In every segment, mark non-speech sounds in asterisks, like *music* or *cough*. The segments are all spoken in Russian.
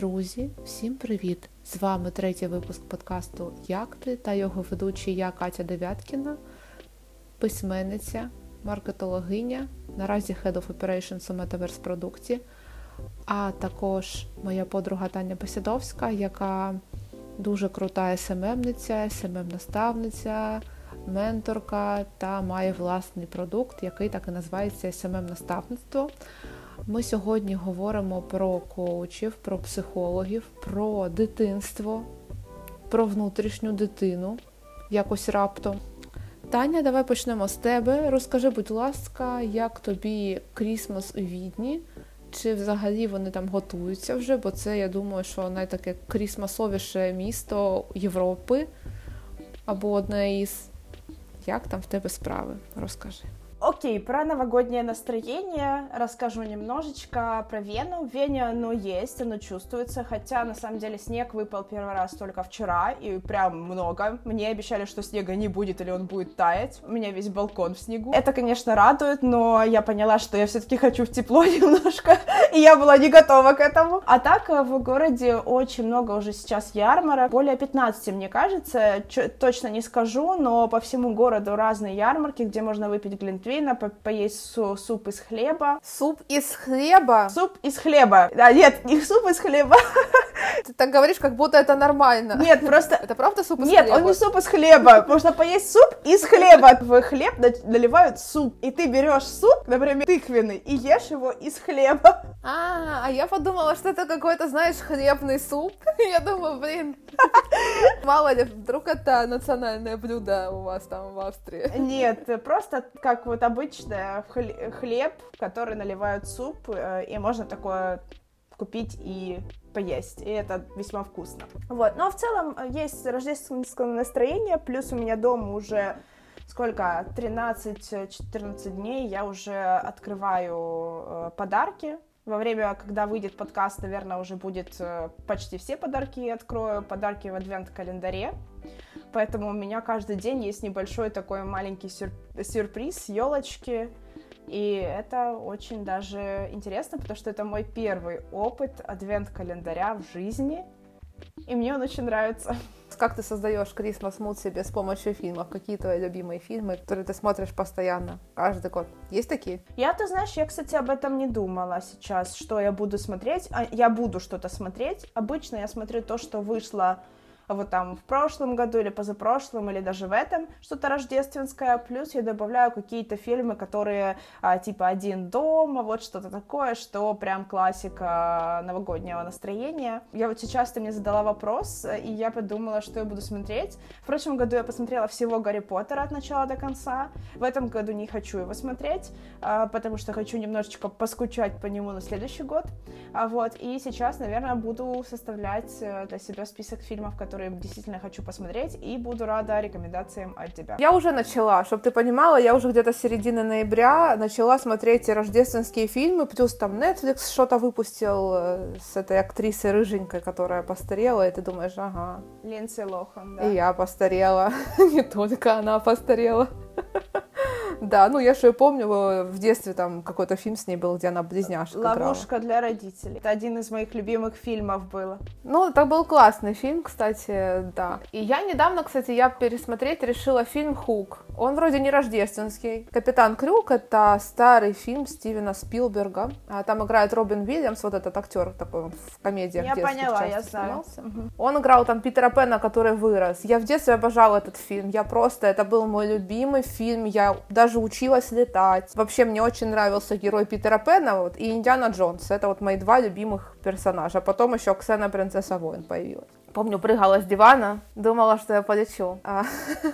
Друзі, всім привіт! З вами третій випуск подкасту Як ти та його ведучий я Катя Дев'яткіна, письменниця, маркетологиня, наразі Head of Operations у Metaverse продукті, а також моя подруга Таня Посідовська, яка дуже крута СММниця, СММ-наставниця, менторка та має власний продукт, який так і називається СММ-наставництво. Ми сьогодні говоримо про коучів, про психологів, про дитинство, про внутрішню дитину якось раптом. Таня, давай почнемо з тебе. Розкажи, будь ласка, як тобі Крісмас у Відні? Чи взагалі вони там готуються вже? Бо це, я думаю, що найтаке крісмасовіше місто Європи або одне із. Як там в тебе справи? Розкажи. Окей, про новогоднее настроение расскажу немножечко про Вену. В Вене оно есть, оно чувствуется, хотя на самом деле снег выпал первый раз только вчера, и прям много. Мне обещали, что снега не будет или он будет таять. У меня весь балкон в снегу. Это, конечно, радует, но я поняла, что я все-таки хочу в тепло *laughs* немножко, и я была не готова к этому. А так э, в городе очень много уже сейчас ярмарок, более 15, мне кажется, точно не скажу, но по всему городу разные ярмарки, где можно выпить глинтвейн, глинтвейна, по поесть су суп из хлеба. Суп из хлеба? Суп из хлеба. Да, нет, не суп из хлеба. *laughs* Ты так говоришь, как будто это нормально. Нет, просто... Это правда суп из Нет, хлеба? он не суп из хлеба. Можно поесть суп из хлеба. В хлеб наливают суп. И ты берешь суп, например, тыквенный, и ешь его из хлеба. *laughs* А, а я подумала, что это какой-то, знаешь, хлебный суп. *laughs* Я думаю, блин, мало ли, вдруг это национальное блюдо у вас там в Австрии. Нет, просто как вот обычный хлеб, в который наливают суп, э, и можно такое купить и поесть, и это весьма вкусно. Вот, но в целом э, есть рождественское настроение, плюс у меня дома уже сколько, 13-14 дней я уже открываю э, подарки, во время, когда выйдет подкаст, наверное, уже будет почти все подарки я открою, подарки в адвент-календаре. Поэтому у меня каждый день есть небольшой такой маленький сюр сюрприз, елочки. И это очень даже интересно, потому что это мой первый опыт адвент-календаря в жизни. И мне он очень нравится. Как ты создаешь Christmas Mood себе с помощью фильмов? Какие твои любимые фильмы, которые ты смотришь постоянно, каждый год? Есть такие? Я, ты знаешь, я, кстати, об этом не думала сейчас, что я буду смотреть. А я буду что-то смотреть. Обычно я смотрю то, что вышло вот там в прошлом году или позапрошлом, или даже в этом что-то рождественское, плюс я добавляю какие-то фильмы, которые а, типа «Один дома», вот что-то такое, что прям классика новогоднего настроения. Я вот сейчас ты мне задала вопрос, и я подумала, что я буду смотреть. В прошлом году я посмотрела всего Гарри Поттера от начала до конца, в этом году не хочу его смотреть, а, потому что хочу немножечко поскучать по нему на следующий год, а, вот, и сейчас, наверное, буду составлять э, для себя список фильмов, которые которые действительно хочу посмотреть, и буду рада рекомендациям от тебя. Я уже начала, чтобы ты понимала, я уже где-то середины ноября начала смотреть рождественские фильмы, плюс там Netflix что-то выпустил э, с этой актрисой рыженькой, которая постарела, и ты думаешь, ага. Линдси Лохан, да. И я постарела, *laughs* не только она постарела. Да, ну я же помню, в детстве там какой-то фильм с ней был, где она близняшка Ловушка играла. для родителей. Это один из моих любимых фильмов было. Ну, это был классный фильм, кстати, да. И я недавно, кстати, я пересмотреть решила фильм «Хук». Он вроде не рождественский. «Капитан Крюк» — это старый фильм Стивена Спилберга. А там играет Робин Уильямс, вот этот актер такой в комедиях Я поняла, я знаю. Угу. Он играл там Питера Пена, который вырос. Я в детстве обожала этот фильм. Я просто, это был мой любимый фильм. Я даже училась летать. Вообще мне очень нравился герой Питера Пена вот, и Индиана Джонс. Это вот мои два любимых персонажа. Потом еще Ксена Принцесса Воин появилась. Помню, прыгала с дивана, думала, что я полечу, а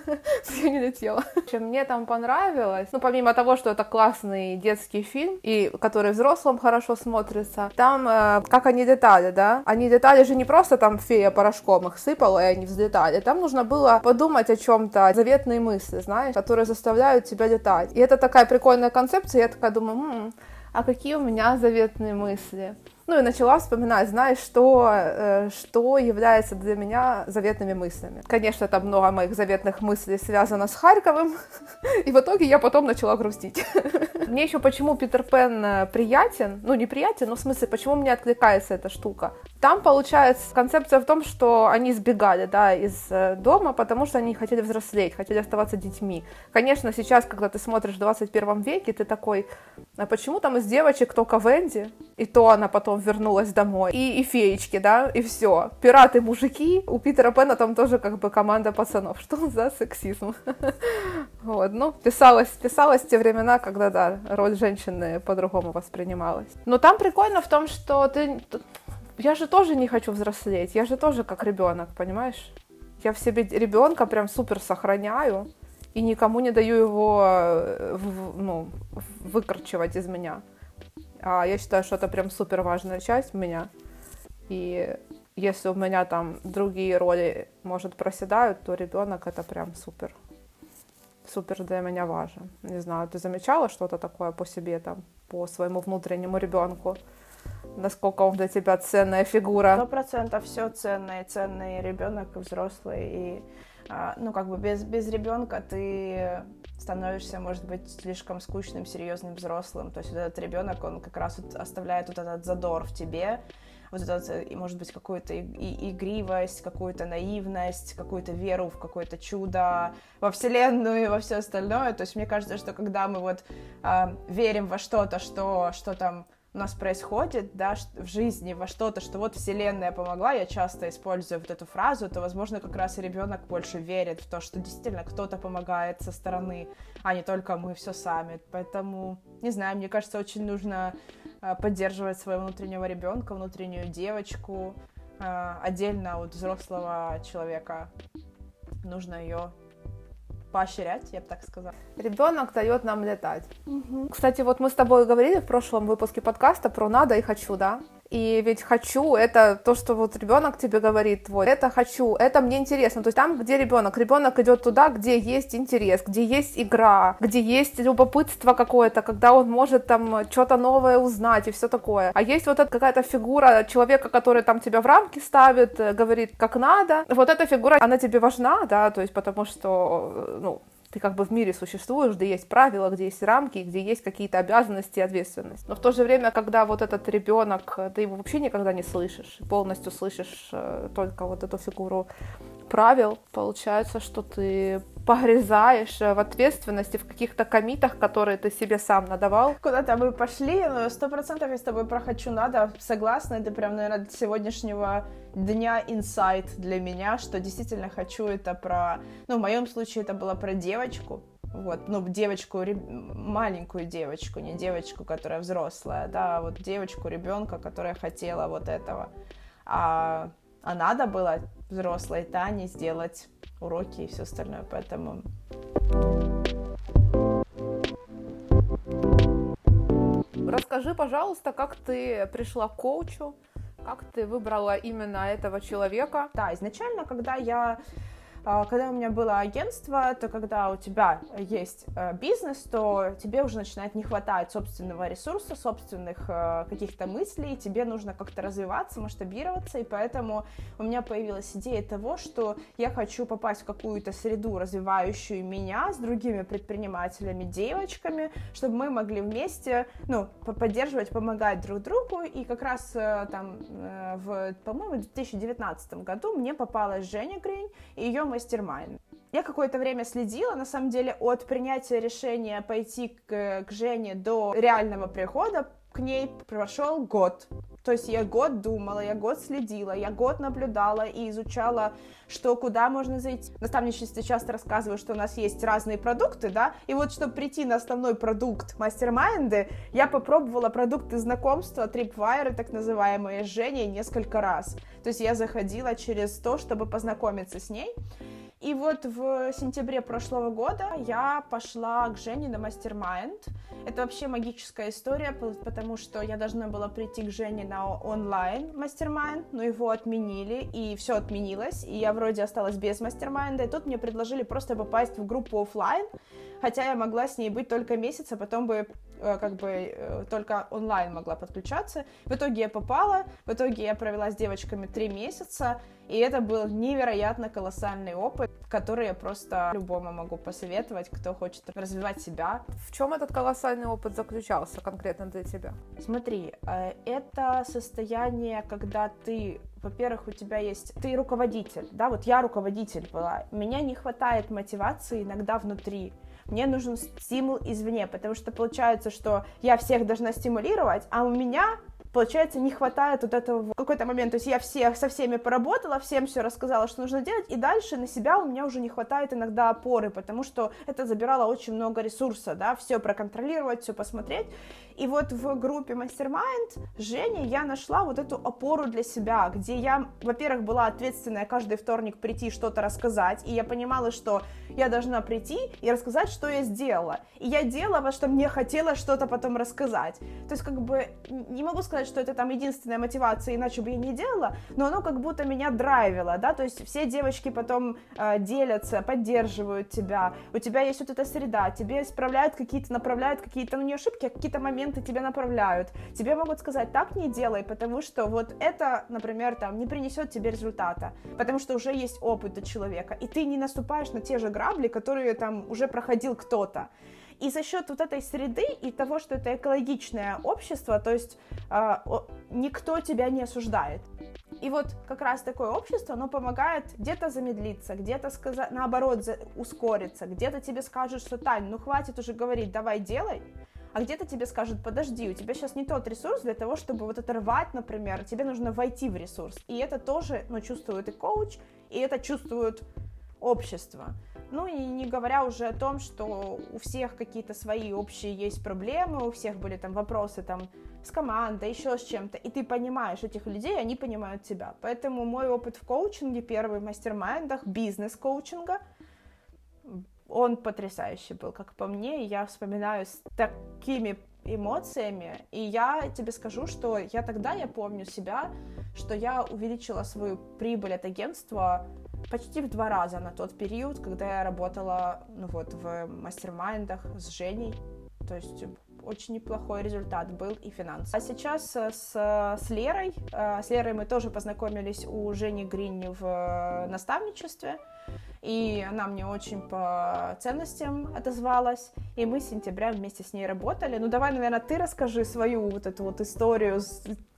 *laughs* я не летела. Мне там понравилось, ну, помимо того, что это классный детский фильм, и который взрослым хорошо смотрится, там, э, как они летали, да, они летали же не просто там фея порошком их сыпала, и они взлетали, там нужно было подумать о чем-то, заветные мысли, знаешь, которые заставляют тебя летать. И это такая прикольная концепция, я такая думаю, м-м, а какие у меня заветные мысли? Ну и начала вспоминать, знаешь, что, э, что является для меня заветными мыслями. Конечно, там много моих заветных мыслей связано с Харьковым, *laughs* и в итоге я потом начала грустить. *laughs* Мне еще почему Питер Пен э, приятен, ну не приятен, но в смысле, почему мне откликается эта штука. Там, получается, концепция в том, что они сбегали, да, из э, дома, потому что они хотели взрослеть, хотели оставаться детьми. Конечно, сейчас, когда ты смотришь в 21 веке, ты такой, а почему там из девочек только Венди, и то она потом вернулась домой, и, и феечки, да, и все. Пираты-мужики, у Питера Пена там тоже как бы команда пацанов. *laughs* Что за сексизм? *laughs* Вот, ну, писалось, писалось те времена, когда, да, роль женщины по-другому воспринималась. Но там прикольно в том, что ты... Я же тоже не хочу взрослеть, я же тоже как ребенок, понимаешь? Я в себе ребенка прям супер сохраняю и никому не даю его э, ну, выкорчевать из меня. А я считаю, что это прям супер важная часть меня. И если у меня там другие роли, может, проседают, то ребенок это прям супер. Супер для меня важен. Не знаю, ты замечала что-то такое по себе там, по своему внутреннему ребенку? Насколько он для тебя ценная фигура? Сто процентов все ценное, ценный ребенок и взрослый. И ну, как бы без, без ребенка ты становишься, может быть, слишком скучным, серьезным взрослым. То есть вот этот ребенок, он как раз вот оставляет вот этот задор в тебе, вот это, и может быть, какую-то игривость, какую-то наивность, какую-то веру в какое-то чудо, во Вселенную и во все остальное. То есть мне кажется, что когда мы вот э, верим во что-то, что, что там у нас происходит, да, в жизни, во что-то, что вот Вселенная помогла, я часто использую вот эту фразу, то, возможно, как раз и ребенок больше верит в то, что действительно кто-то помогает со стороны, а не только мы все сами. Поэтому, не знаю, мне кажется, очень нужно а, поддерживать своего внутреннего ребенка, внутреннюю девочку, а, отдельно от взрослого человека. Нужно ее поощрять, я бы так сказала. Ребенок дает нам летать. Угу. Кстати, вот мы с тобой говорили в прошлом выпуске подкаста про надо и хочу, да? И ведь хочу это то, что вот ребенок тебе говорит твой, это хочу, это мне интересно. То есть там, где ребенок, ребенок идет туда, где есть интерес, где есть игра, где есть любопытство какое-то, когда он может там что-то новое узнать и все такое. А есть вот эта какая-то фигура человека, который там тебя в рамки ставит, э, говорит, как надо. Вот эта фигура, она тебе важна, да, то есть потому что, э, ну, ты как бы в мире существуешь, где есть правила, где есть рамки, где есть какие-то обязанности и ответственность. Но в то же время, когда вот этот ребенок, ты его вообще никогда не слышишь, полностью слышишь э, только вот эту фигуру правил, получается, что ты погрязаешь в ответственности, в каких-то комитах, которые ты себе сам надавал. Куда-то мы пошли, но сто процентов я с тобой про «хочу надо» согласна, это прям, наверное, сегодняшнего дня инсайт для меня, что действительно хочу это про... Ну, в моем случае это было про девочку, вот, ну, девочку, маленькую девочку, не девочку, которая взрослая, да, а вот девочку, ребенка, которая хотела вот этого. А, а надо было взрослой Тане сделать уроки и все остальное, поэтому... Расскажи, пожалуйста, как ты пришла к коучу, как ты выбрала именно этого человека? Да, изначально, когда я когда у меня было агентство, то когда у тебя есть э, бизнес, то тебе уже начинает не хватать собственного ресурса, собственных э, каких-то мыслей, тебе нужно как-то развиваться, масштабироваться, и поэтому у меня появилась идея того, что я хочу попасть в какую-то среду, развивающую меня с другими предпринимателями, девочками, чтобы мы могли вместе, ну, поддерживать, помогать друг другу, и как раз э, там в, по-моему, в 2019 году мне попалась Женя Гринь, и ее мастер-майнд. Я какое-то время следила, на самом деле, от принятия решения пойти к, к Жене до реального прихода к ней прошел год. То есть я год думала, я год следила, я год наблюдала и изучала, что куда можно зайти. В наставничестве часто рассказываю, что у нас есть разные продукты, да, и вот чтобы прийти на основной продукт мастер-майнды, я попробовала продукты знакомства, Tripwire, так называемые, с Женей несколько раз. То есть я заходила через то, чтобы познакомиться с ней. И вот в сентябре прошлого года я пошла к Жене на mastermind. Это вообще магическая история, потому что я должна была прийти к Жене на онлайн mastermind, но его отменили, и все отменилось, и я вроде осталась без mastermind а, и тут мне предложили просто попасть в группу офлайн, хотя я могла с ней быть только месяц, а потом бы э, как бы э, только онлайн могла подключаться. В итоге я попала, в итоге я провела с девочками три месяца, и это был невероятно колоссальный опыт, который я просто любому могу посоветовать, кто хочет развивать себя. В чем этот колоссальный опыт заключался конкретно для тебя? Смотри, э, это состояние, когда ты во-первых, у тебя есть... Ты руководитель, да, вот я руководитель была. Меня не хватает мотивации иногда внутри. Мне нужен стимул извне, потому что получается, что я всех должна стимулировать, а у меня получается, не хватает вот этого в какой-то момент. То есть я всех, со всеми поработала, всем все рассказала, что нужно делать, и дальше на себя у меня уже не хватает иногда опоры, потому что это забирало очень много ресурса, да, все проконтролировать, все посмотреть. И вот в группе Mastermind Женя я нашла вот эту опору для себя, где я, во-первых, была ответственная каждый вторник прийти что-то рассказать, и я понимала, что я должна прийти и рассказать, что я сделала. И я делала, потому что мне хотелось что-то потом рассказать. То есть как бы не могу сказать, что это там единственная мотивация, иначе бы я не делала, но оно как будто меня драйвило, да, то есть все девочки потом э, делятся, поддерживают тебя, у тебя есть вот эта среда, тебе исправляют какие-то, направляют какие-то, ну не ошибки, а какие-то моменты тебя направляют, тебе могут сказать, так не делай, потому что вот это, например, там не принесет тебе результата, потому что уже есть опыт у человека, и ты не наступаешь на те же грабли, которые там уже проходил кто-то. И за счет вот этой среды и того, что это экологичное общество, то есть э, никто тебя не осуждает. И вот как раз такое общество, оно помогает где-то замедлиться, где-то сказать, наоборот, за, ускориться, где-то тебе скажут, что Тань, ну хватит уже говорить, давай делай, а где-то тебе скажут, подожди, у тебя сейчас не тот ресурс для того, чтобы вот это рвать, например, тебе нужно войти в ресурс. И это тоже, ну, чувствует и коуч, и это чувствует общество. Ну и не говоря уже о том, что у всех какие-то свои общие есть проблемы, у всех были там вопросы там с командой, еще с чем-то, и ты понимаешь этих людей, они понимают тебя. Поэтому мой опыт в коучинге, первый в мастер-майндах, бизнес-коучинга, он потрясающий был, как по мне, и я вспоминаю с такими эмоциями, и я тебе скажу, что я тогда, я помню себя, что я увеличила свою прибыль от агентства почти в два раза на тот период, когда я работала ну вот, в мастер-майндах с Женей. То есть очень неплохой результат был и финанс. А сейчас э, с, с Лерой, э, с Лерой мы тоже познакомились у Жени Гринни в э, наставничестве, и она мне очень по ценностям отозвалась, и мы с сентября вместе с ней работали. Ну, давай, наверное, ты расскажи свою вот эту вот историю,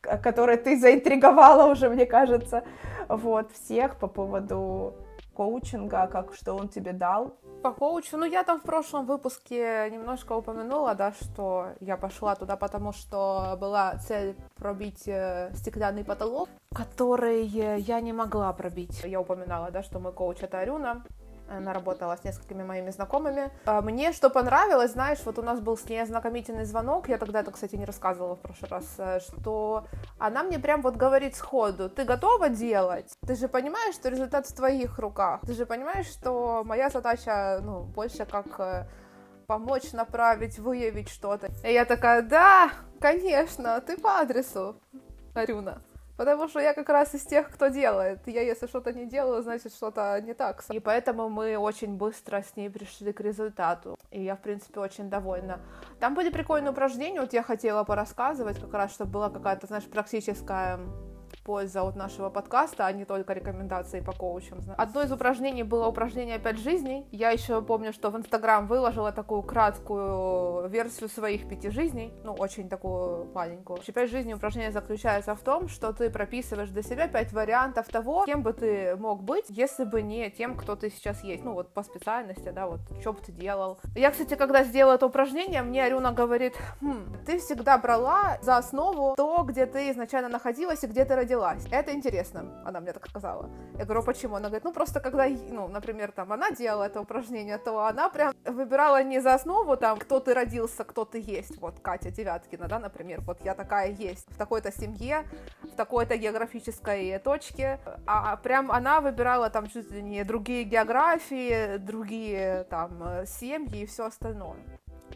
которой ты заинтриговала уже, мне кажется, вот, всех по поводу коучинга, как, что он тебе дал. По коучу, ну я там в прошлом выпуске немножко упомянула, да, что я пошла туда, потому что была цель пробить э, стеклянный потолок, который я не могла пробить. Я упоминала, да, что мой коуч это Арюна, она работала с несколькими моими знакомыми. А мне что понравилось, знаешь, вот у нас был с ней ознакомительный звонок, я тогда это, кстати, не рассказывала в прошлый раз, э, что она мне прям вот говорит сходу, ты готова делать? Ты же понимаешь, что результат в твоих руках? Ты же понимаешь, что моя задача, ну, больше как э, помочь направить, выявить что-то. И я такая, да, конечно, ты по адресу, Арюна. Потому что я как раз из тех, кто делает. Я, если что-то не делаю, значит, что-то не так. И поэтому мы очень быстро с ней пришли к результату. И я, в принципе, очень довольна. Там были прикольные упражнения, вот я хотела порассказывать, как раз, чтобы была какая-то, знаешь, практическая польза от нашего подкаста, а не только рекомендации по коучам. Одно из упражнений было упражнение «Пять жизней». Я еще помню, что в Инстаграм выложила такую краткую версию своих пяти жизней, ну, очень такую маленькую. «Пять жизней» упражнение заключается в том, что ты прописываешь для себя пять вариантов того, кем бы ты мог быть, если бы не тем, кто ты сейчас есть. Ну, вот по специальности, да, вот, что бы ты делал. Я, кстати, когда сделала это упражнение, мне Арюна говорит, хм, ты всегда брала за основу то, где ты изначально находилась и где ты родилась родилась. Это интересно, она мне так сказала. Я говорю, «А почему? Она говорит, ну просто когда, ну, например, там, она делала это упражнение, то она прям выбирала не за основу, там, кто ты родился, кто ты есть. Вот Катя Девяткина, да, например, вот я такая есть в такой-то семье, в такой-то географической точке, а прям она выбирала там чуть ли не другие географии, другие там семьи и все остальное.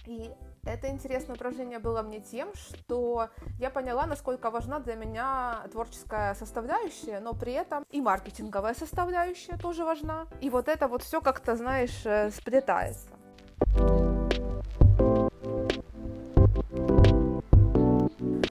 И это интересное упражнение было мне тем, что я поняла, насколько важна для меня творческая составляющая, но при этом и маркетинговая составляющая тоже важна. И вот это вот все как-то, знаешь, э, сплетается.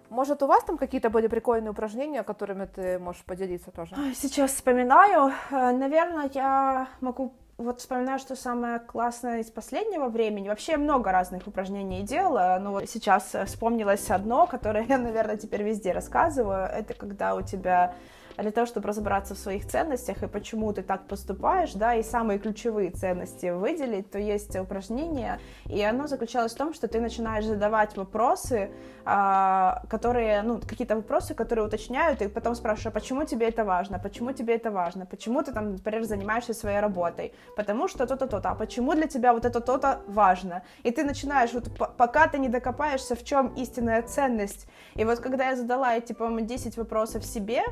Может, у вас там какие-то были прикольные упражнения, которыми ты можешь поделиться тоже? Сейчас вспоминаю. Э, наверное, я могу вот вспоминаю, что самое классное из последнего времени. Вообще много разных упражнений делала, но вот сейчас вспомнилось одно, которое я, наверное, теперь везде рассказываю. Это когда у тебя для того, чтобы разобраться в своих ценностях и почему ты так поступаешь, да, и самые ключевые ценности выделить, то есть упражнение, и оно заключалось в том, что ты начинаешь задавать вопросы, а, которые, ну, какие-то вопросы, которые уточняют, и потом спрашиваешь, а почему тебе это важно, почему тебе это важно, почему ты там, например, занимаешься своей работой, потому что то-то, то-то, а почему для тебя вот это то-то важно, и ты начинаешь, вот пока ты не докопаешься, в чем истинная ценность, и вот когда я задала эти, по-моему, 10 вопросов себе,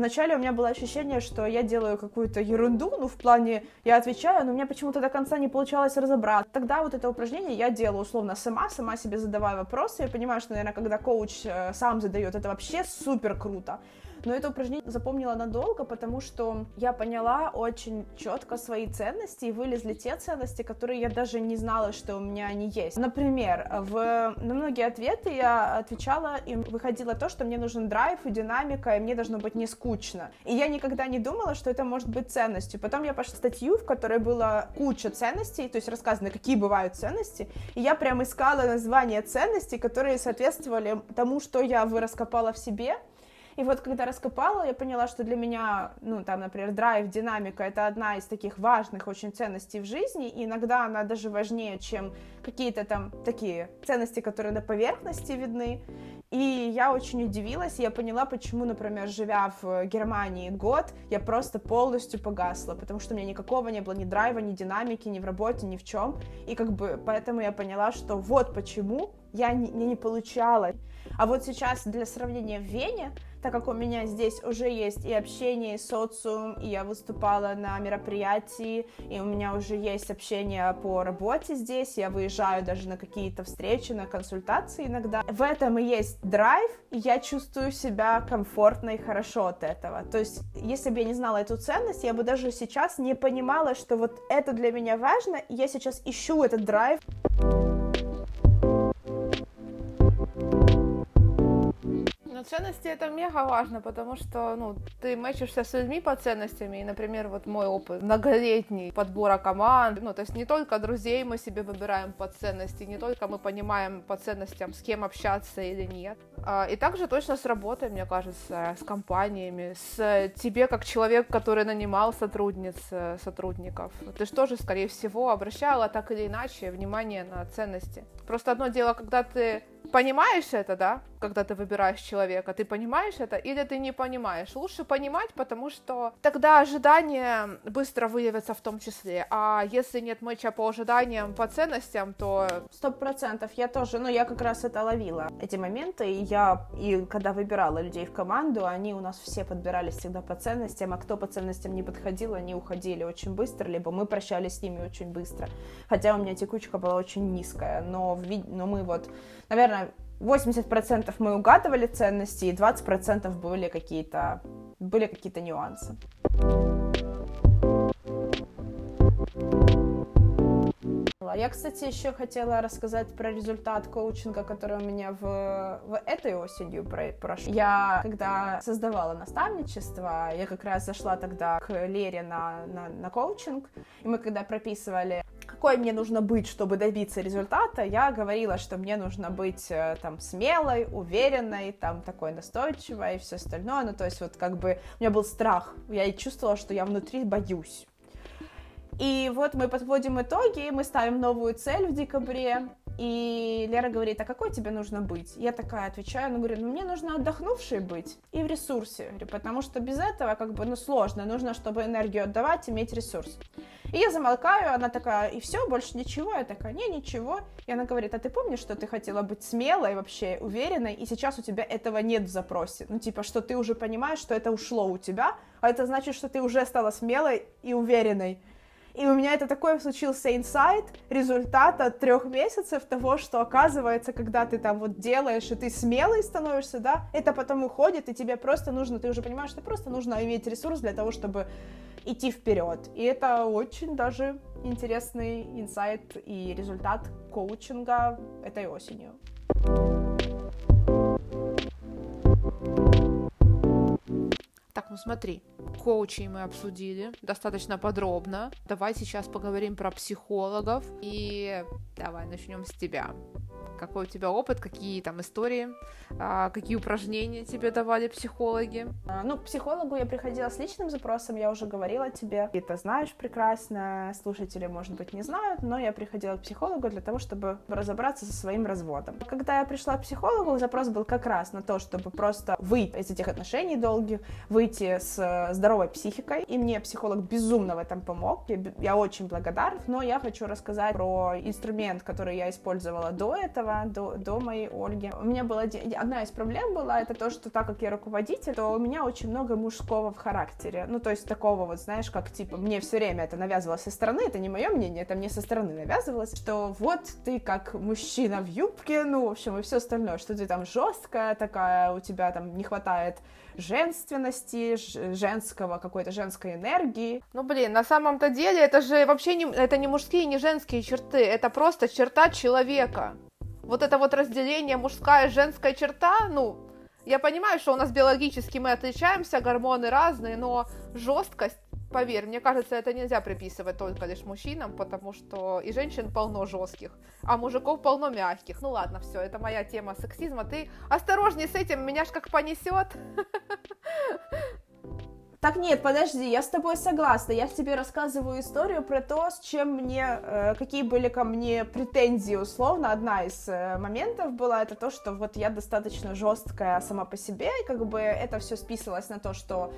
вначале у меня было ощущение, что я делаю какую-то ерунду, ну, в плане, я отвечаю, но у меня почему-то до конца не получалось разобрать. Тогда вот это упражнение я делаю условно сама, сама себе задавая вопросы, я понимаю, что, наверное, когда коуч э, сам задает, это вообще супер круто. Но это упражнение запомнила надолго, потому что я поняла очень четко свои ценности и вылезли те ценности, которые я даже не знала, что у меня они есть. Например, в, на многие ответы я отвечала и выходило то, что мне нужен драйв и динамика, и мне должно быть не скучно. И я никогда не думала, что это может быть ценностью. Потом я пошла в статью, в которой была куча ценностей, то есть рассказано, какие бывают ценности, и я прям искала названия ценностей, которые соответствовали тому, что я раскопала в себе, и вот когда раскопала, я поняла, что для меня, ну, там, например, драйв, динамика — это одна из таких важных очень ценностей в жизни, и иногда она даже важнее, чем какие-то там такие ценности, которые на поверхности видны. И я очень удивилась, я поняла, почему, например, живя в Германии год, я просто полностью погасла, потому что у меня никакого не было ни драйва, ни динамики, ни в работе, ни в чем. И как бы поэтому я поняла, что вот почему я не, не получала. А вот сейчас для сравнения в Вене так как у меня здесь уже есть и общение, и социум, и я выступала на мероприятии, и у меня уже есть общение по работе здесь, я выезжаю даже на какие-то встречи, на консультации иногда. В этом и есть драйв, и я чувствую себя комфортно и хорошо от этого. То есть, если бы я не знала эту ценность, я бы даже сейчас не понимала, что вот это для меня важно, и я сейчас ищу этот драйв. Но ценности это мега важно, потому что, ну, ты мэчишься с людьми по ценностям, и, например, вот мой опыт многолетний подбора команд, ну, то есть не только друзей мы себе выбираем по ценности, не только мы понимаем по ценностям, с кем общаться или нет, и также точно с работой, мне кажется, с компаниями, с тебе как человек, который нанимал сотрудниц, э, сотрудников. Ты же тоже, скорее всего, обращала так или иначе внимание на ценности. Просто одно дело, когда ты понимаешь это, да, когда ты выбираешь человека, ты понимаешь это или ты не понимаешь. Лучше понимать, потому что тогда ожидания быстро выявятся в том числе. А если нет матча по ожиданиям, по ценностям, то... Сто процентов. Я тоже, ну, я как раз это ловила, эти моменты. И я, и когда выбирала людей в команду, они у нас все подбирались всегда по ценностям, а кто по ценностям не подходил, они уходили очень быстро, либо мы прощались с ними очень быстро. Хотя у меня текучка была очень низкая, но, в, но мы вот, наверное, 80% мы угадывали ценности, и 20% были какие-то были какие-то нюансы. Я, кстати, еще хотела рассказать про результат коучинга, который у меня в, в этой осенью прошел. Я, когда создавала наставничество, я как раз зашла тогда к Лере на, на, на коучинг, и мы когда прописывали какой мне нужно быть, чтобы добиться результата, я говорила, что мне нужно быть э, там смелой, уверенной, там такой настойчивой и все остальное. Ну, то есть вот как бы у меня был страх, я чувствовала, что я внутри боюсь. И вот мы подводим итоги, мы ставим новую цель в декабре, и Лера говорит, а какой тебе нужно быть? Я такая отвечаю, ну, говорю, ну, мне нужно отдохнувшей быть и в ресурсе, потому что без этого, как бы, ну, сложно, нужно, чтобы энергию отдавать, иметь ресурс. И я замолкаю, она такая, и все, больше ничего, я такая, не, ничего. И она говорит, а ты помнишь, что ты хотела быть смелой, вообще уверенной, и сейчас у тебя этого нет в запросе? Ну, типа, что ты уже понимаешь, что это ушло у тебя, а это значит, что ты уже стала смелой и уверенной. И у меня это такой случился инсайт результата трех месяцев того, что оказывается, когда ты там вот делаешь, и ты смелый становишься, да, это потом уходит, и тебе просто нужно, ты уже понимаешь, что просто нужно иметь ресурс для того, чтобы идти вперед. И это очень даже интересный инсайт и результат коучинга этой осенью. Так, ну смотри, коучей мы обсудили достаточно подробно. Давай сейчас поговорим про психологов. И давай начнем с тебя какой у тебя опыт, какие там истории, а, какие упражнения тебе давали психологи? А, ну, к психологу я приходила с личным запросом, я уже говорила тебе, ты это знаешь прекрасно, слушатели, может быть, не знают, но я приходила к психологу для того, чтобы разобраться со своим разводом. Когда я пришла к психологу, запрос был как раз на то, чтобы просто выйти из этих отношений долгих, выйти с здоровой психикой, и мне психолог безумно в этом помог, я, я очень благодарна, но я хочу рассказать про инструмент, который я использовала до этого, до, до моей Ольги. У меня была одна из проблем была, это то, что так как я руководитель, то у меня очень много мужского в характере. Ну, то есть такого вот, знаешь, как типа, мне все время это навязывалось со стороны, это не мое мнение, это мне со стороны навязывалось, что вот ты как мужчина в юбке, ну, в общем, и все остальное, что ты там жесткая такая, у тебя там не хватает женственности, женского, какой-то женской энергии. Ну, блин, на самом-то деле это же вообще не, это не мужские, не женские черты, это просто черта человека вот это вот разделение мужская и женская черта, ну, я понимаю, что у нас биологически мы отличаемся, гормоны разные, но жесткость, поверь, мне кажется, это нельзя приписывать только лишь мужчинам, потому что и женщин полно жестких, а мужиков полно мягких. Ну ладно, все, это моя тема сексизма. Ты осторожней с этим, меня ж как понесет. *laughs* Так нет, подожди, я с тобой согласна. Я тебе рассказываю историю про то, с чем мне, э, какие были ко мне претензии, условно. Одна из э, моментов была это то, что вот я достаточно жесткая сама по себе, и как бы это все списывалось на то, что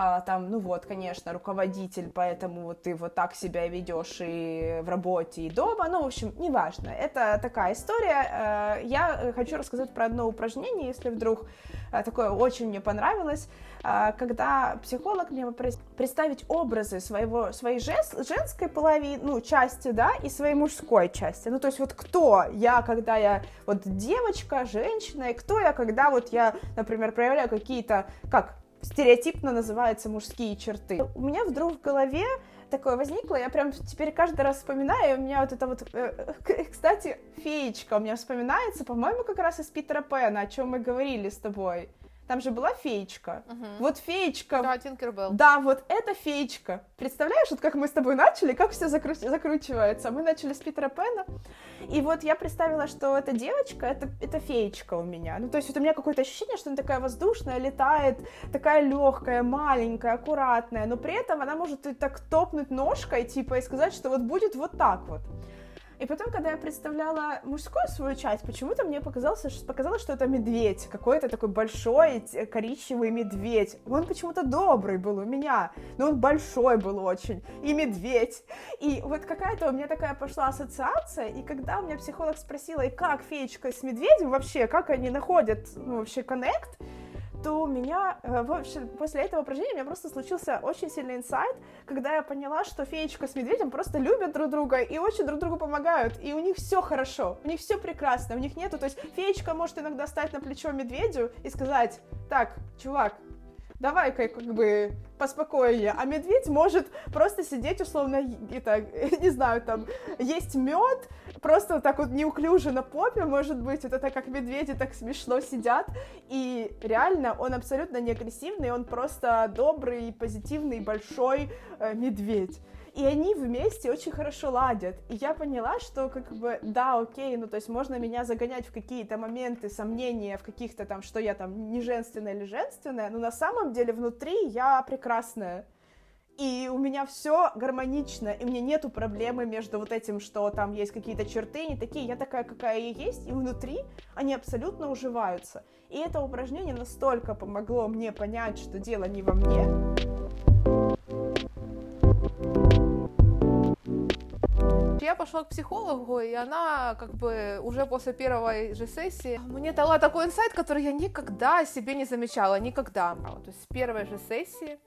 а, там, ну вот, конечно, руководитель, поэтому ты вот так себя ведешь и в работе, и дома, ну, в общем, неважно, это такая история. Э, я хочу рассказать про одно упражнение, если вдруг э, такое очень мне понравилось, э, когда психолог мне представить образы своего, своей женской половины, ну, части, да, и своей мужской части, ну, то есть вот кто я, когда я вот девочка, женщина, и кто я, когда вот я, например, проявляю какие-то, как, стереотипно называются мужские черты. У меня вдруг в голове такое возникло, я прям теперь каждый раз вспоминаю, у меня вот это вот, э, *laughs* кстати, феечка у меня вспоминается, по-моему, как раз из Питера Пэна, о чем мы говорили с тобой. Там же была феечка. Угу. Вот феечка. Да, Тинкербелл. Да, вот эта феечка. Представляешь, вот как мы с тобой начали, как все закру... закручивается. Мы начали с Питера Пэна. И вот я представила, что эта девочка, это, это феечка у меня. Ну, то есть вот у меня какое-то ощущение, что она такая воздушная, летает, такая легкая, маленькая, аккуратная, но при этом она может и так топнуть ножкой, типа, и сказать, что вот будет вот так вот. И потом, когда я представляла мужскую свою часть, почему-то мне показалось, что, показалось, что это медведь, какой-то такой большой коричневый медведь. Он почему-то добрый был у меня, но он большой был очень, и медведь. И вот какая-то у меня такая пошла ассоциация, и когда у меня психолог спросила, и как феечка с медведем вообще, как они находят ну, вообще коннект, то у меня, э, в общем, после этого упражнения у меня просто случился очень сильный инсайт, когда я поняла, что феечка с медведем просто любят друг друга и очень друг другу помогают, и у них все хорошо, у них все прекрасно, у них нету, то есть феечка может иногда стать на плечо медведю и сказать, так, чувак, давай-ка как бы поспокойнее. А медведь может просто сидеть, условно, это, *laughs* не знаю, там, есть мед, просто вот так вот неуклюже на попе, может быть, вот это как медведи так смешно сидят, и реально он абсолютно не агрессивный, он просто добрый, позитивный, большой э, медведь и они вместе очень хорошо ладят. И я поняла, что как бы, да, окей, ну то есть можно меня загонять в какие-то моменты сомнения, в каких-то там, что я там не женственная или женственная, но на самом деле внутри я прекрасная. И у меня все гармонично, и меня нету проблемы между вот этим, что там есть какие-то черты, не такие, я такая, какая я есть, и внутри они абсолютно уживаются. И это упражнение настолько помогло мне понять, что дело не во мне, Я пошла к психологу, и она как бы уже после первой же сессии мне дала такой инсайт, который я никогда себе не замечала, никогда. То есть с первой же сессии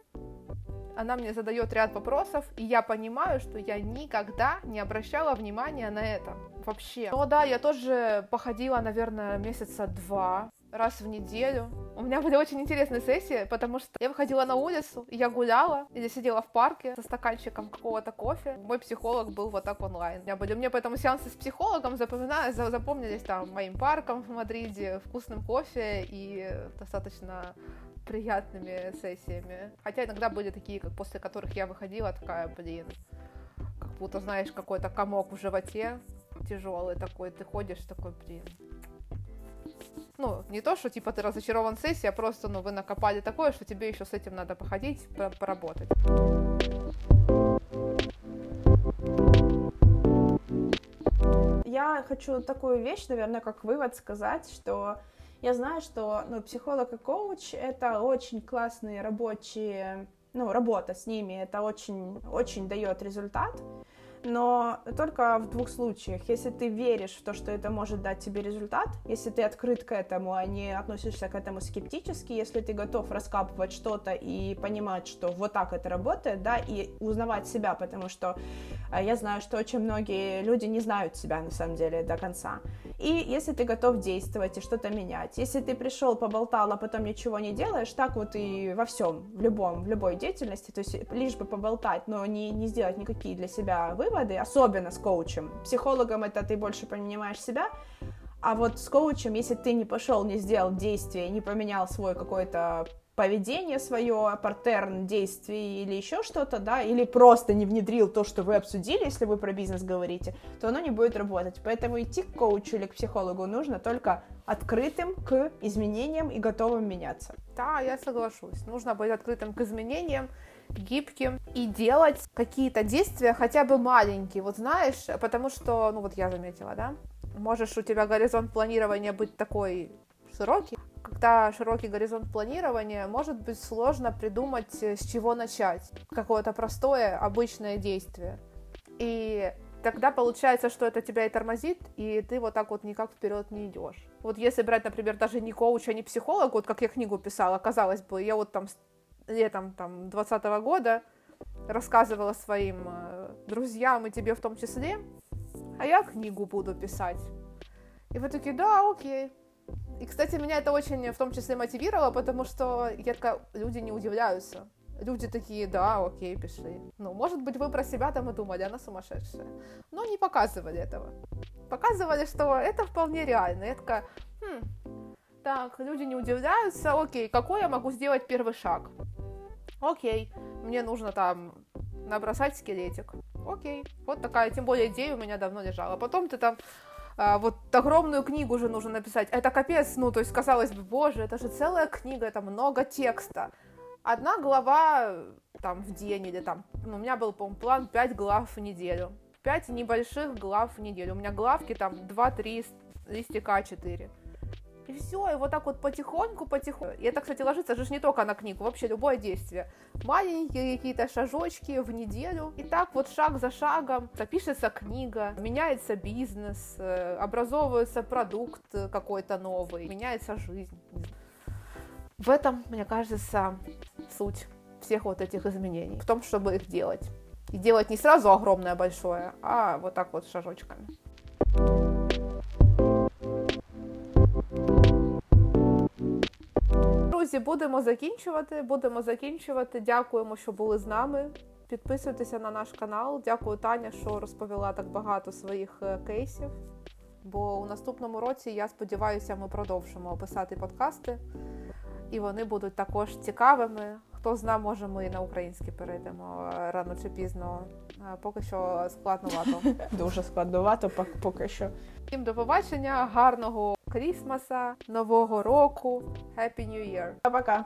она мне задает ряд вопросов, и я понимаю, что я никогда не обращала внимания на это вообще. Но да, я тоже походила, наверное, месяца два раз в неделю. У меня были очень интересные сессии, потому что я выходила на улицу, я гуляла или сидела в парке со стаканчиком какого-то кофе. Мой психолог был вот так онлайн. Меня были, мне поэтому сеансы с психологом запоминаю, запомнились там моим парком в Мадриде, вкусным кофе и достаточно приятными сессиями. Хотя иногда были такие, как после которых я выходила, такая, блин, как будто, знаешь, какой-то комок в животе тяжелый такой, ты ходишь такой, блин, ну, не то, что типа ты разочарован в сессии, а просто, ну, вы накопали такое, что тебе еще с этим надо походить, поработать. Я хочу такую вещь, наверное, как вывод сказать, что я знаю, что ну, психолог и коуч — это очень классные рабочие, ну, работа с ними, это очень, очень дает результат но только в двух случаях. Если ты веришь в то, что это может дать тебе результат, если ты открыт к этому, а не относишься к этому скептически, если ты готов раскапывать что-то и понимать, что вот так это работает, да, и узнавать себя, потому что я знаю, что очень многие люди не знают себя на самом деле до конца. И если ты готов действовать и что-то менять, если ты пришел, поболтал, а потом ничего не делаешь, так вот и во всем, в любом, в любой деятельности, то есть лишь бы поболтать, но не, не сделать никакие для себя выводы, особенно с коучем. Психологом это ты больше понимаешь себя, а вот с коучем, если ты не пошел, не сделал действие, не поменял свой какой-то поведение свое, партерн действий или еще что-то, да, или просто не внедрил то, что вы обсудили, если вы про бизнес говорите, то оно не будет работать. Поэтому идти к коучу или к психологу нужно только открытым к изменениям и готовым меняться. Да, я соглашусь. Нужно быть открытым к изменениям, гибким и делать какие-то действия хотя бы маленькие, вот знаешь, потому что, ну вот я заметила, да, можешь у тебя горизонт планирования быть такой широкий, когда широкий горизонт планирования, может быть сложно придумать, э, с чего начать, какое-то простое, обычное действие. И тогда получается, что это тебя и тормозит, и ты вот так вот никак вперед не идешь. Вот если брать, например, даже не коуча, не психолога, вот как я книгу писала, казалось бы, я вот там летом там 20 года рассказывала своим э, друзьям и тебе в том числе, а я книгу буду писать. И вы такие, да, окей. И, кстати, меня это очень в том числе мотивировало, потому что я такая, люди не удивляются. Люди такие, да, окей, пиши. Ну, может быть, вы про себя там и думали, она сумасшедшая. Но не показывали этого. Показывали, что это вполне реально. Я такая, хм, так, люди не удивляются, окей, какой я могу сделать первый шаг? Окей, мне нужно там набросать скелетик. Окей, вот такая, тем более идея у меня давно лежала. Потом ты там вот огромную книгу уже нужно написать. Это капец, ну, то есть, казалось бы, боже, это же целая книга, это много текста. Одна глава там в день или там, ну, у меня был, по-моему, план 5 глав в неделю. 5 небольших глав в неделю. У меня главки там 2-3 листика А4. И все, и вот так вот потихоньку, потихоньку. И это, кстати, ложится же не только на книгу, вообще любое действие. Маленькие какие-то шажочки в неделю. И так вот шаг за шагом запишется книга, меняется бизнес, э, образовывается продукт какой-то новый, меняется жизнь. В этом, мне кажется, суть всех вот этих изменений. В том, чтобы их делать. И делать не сразу огромное большое, а вот так вот шажочками. Друзі, будемо закінчувати. Будемо закінчувати. Дякуємо, що були з нами. Підписуйтеся на наш канал. Дякую, Таня, що розповіла так багато своїх е, кейсів. Бо у наступному році, я сподіваюся, ми продовжимо писати подкасти, і вони будуть також цікавими. Хто зна, може ми на українське перейдемо е, рано чи пізно. Е, поки що складновато. *laughs* Дуже складновато, поки що. Всім до побачення, гарного крісмаса, нового року, Happy New Year. Пока.